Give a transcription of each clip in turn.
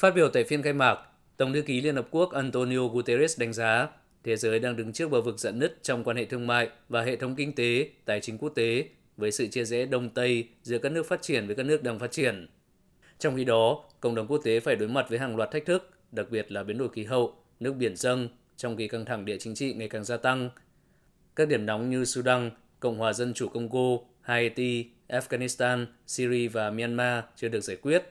Phát biểu tại phiên khai mạc, Tổng thư ký Liên Hợp Quốc Antonio Guterres đánh giá thế giới đang đứng trước bờ vực giận nứt trong quan hệ thương mại và hệ thống kinh tế, tài chính quốc tế với sự chia rẽ Đông Tây giữa các nước phát triển với các nước đang phát triển. Trong khi đó, cộng đồng quốc tế phải đối mặt với hàng loạt thách thức, đặc biệt là biến đổi khí hậu, nước biển dâng, trong khi căng thẳng địa chính trị ngày càng gia tăng. Các điểm nóng như Sudan, Cộng hòa Dân chủ Congo, Haiti, Afghanistan, Syria và Myanmar chưa được giải quyết.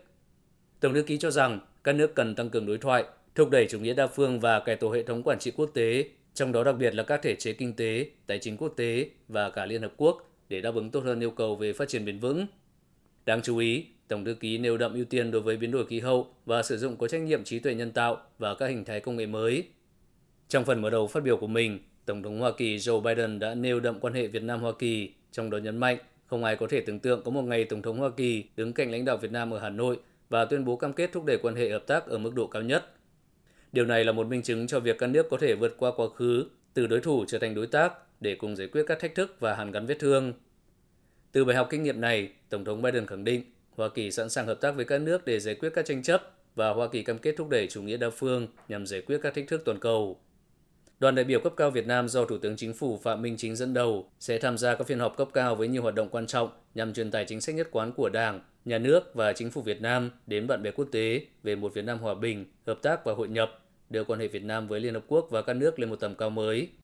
Tổng thư ký cho rằng các nước cần tăng cường đối thoại, thúc đẩy chủ nghĩa đa phương và cải tổ hệ thống quản trị quốc tế, trong đó đặc biệt là các thể chế kinh tế, tài chính quốc tế và cả Liên Hợp Quốc để đáp ứng tốt hơn yêu cầu về phát triển bền vững. Đáng chú ý, Tổng thư ký nêu đậm ưu tiên đối với biến đổi khí hậu và sử dụng có trách nhiệm trí tuệ nhân tạo và các hình thái công nghệ mới. Trong phần mở đầu phát biểu của mình, Tổng thống Hoa Kỳ Joe Biden đã nêu đậm quan hệ Việt Nam-Hoa Kỳ, trong đó nhấn mạnh không ai có thể tưởng tượng có một ngày Tổng thống Hoa Kỳ đứng cạnh lãnh đạo Việt Nam ở Hà Nội và tuyên bố cam kết thúc đẩy quan hệ hợp tác ở mức độ cao nhất. Điều này là một minh chứng cho việc các nước có thể vượt qua quá khứ, từ đối thủ trở thành đối tác để cùng giải quyết các thách thức và hàn gắn vết thương. Từ bài học kinh nghiệm này, Tổng thống Biden khẳng định Hoa Kỳ sẵn sàng hợp tác với các nước để giải quyết các tranh chấp và Hoa Kỳ cam kết thúc đẩy chủ nghĩa đa phương nhằm giải quyết các thách thức toàn cầu. Đoàn đại biểu cấp cao Việt Nam do Thủ tướng Chính phủ Phạm Minh Chính dẫn đầu sẽ tham gia các phiên họp cấp cao với nhiều hoạt động quan trọng nhằm truyền tải chính sách nhất quán của Đảng, Nhà nước và Chính phủ Việt Nam đến bạn bè quốc tế về một Việt Nam hòa bình, hợp tác và hội nhập, đưa quan hệ Việt Nam với Liên Hợp Quốc và các nước lên một tầm cao mới.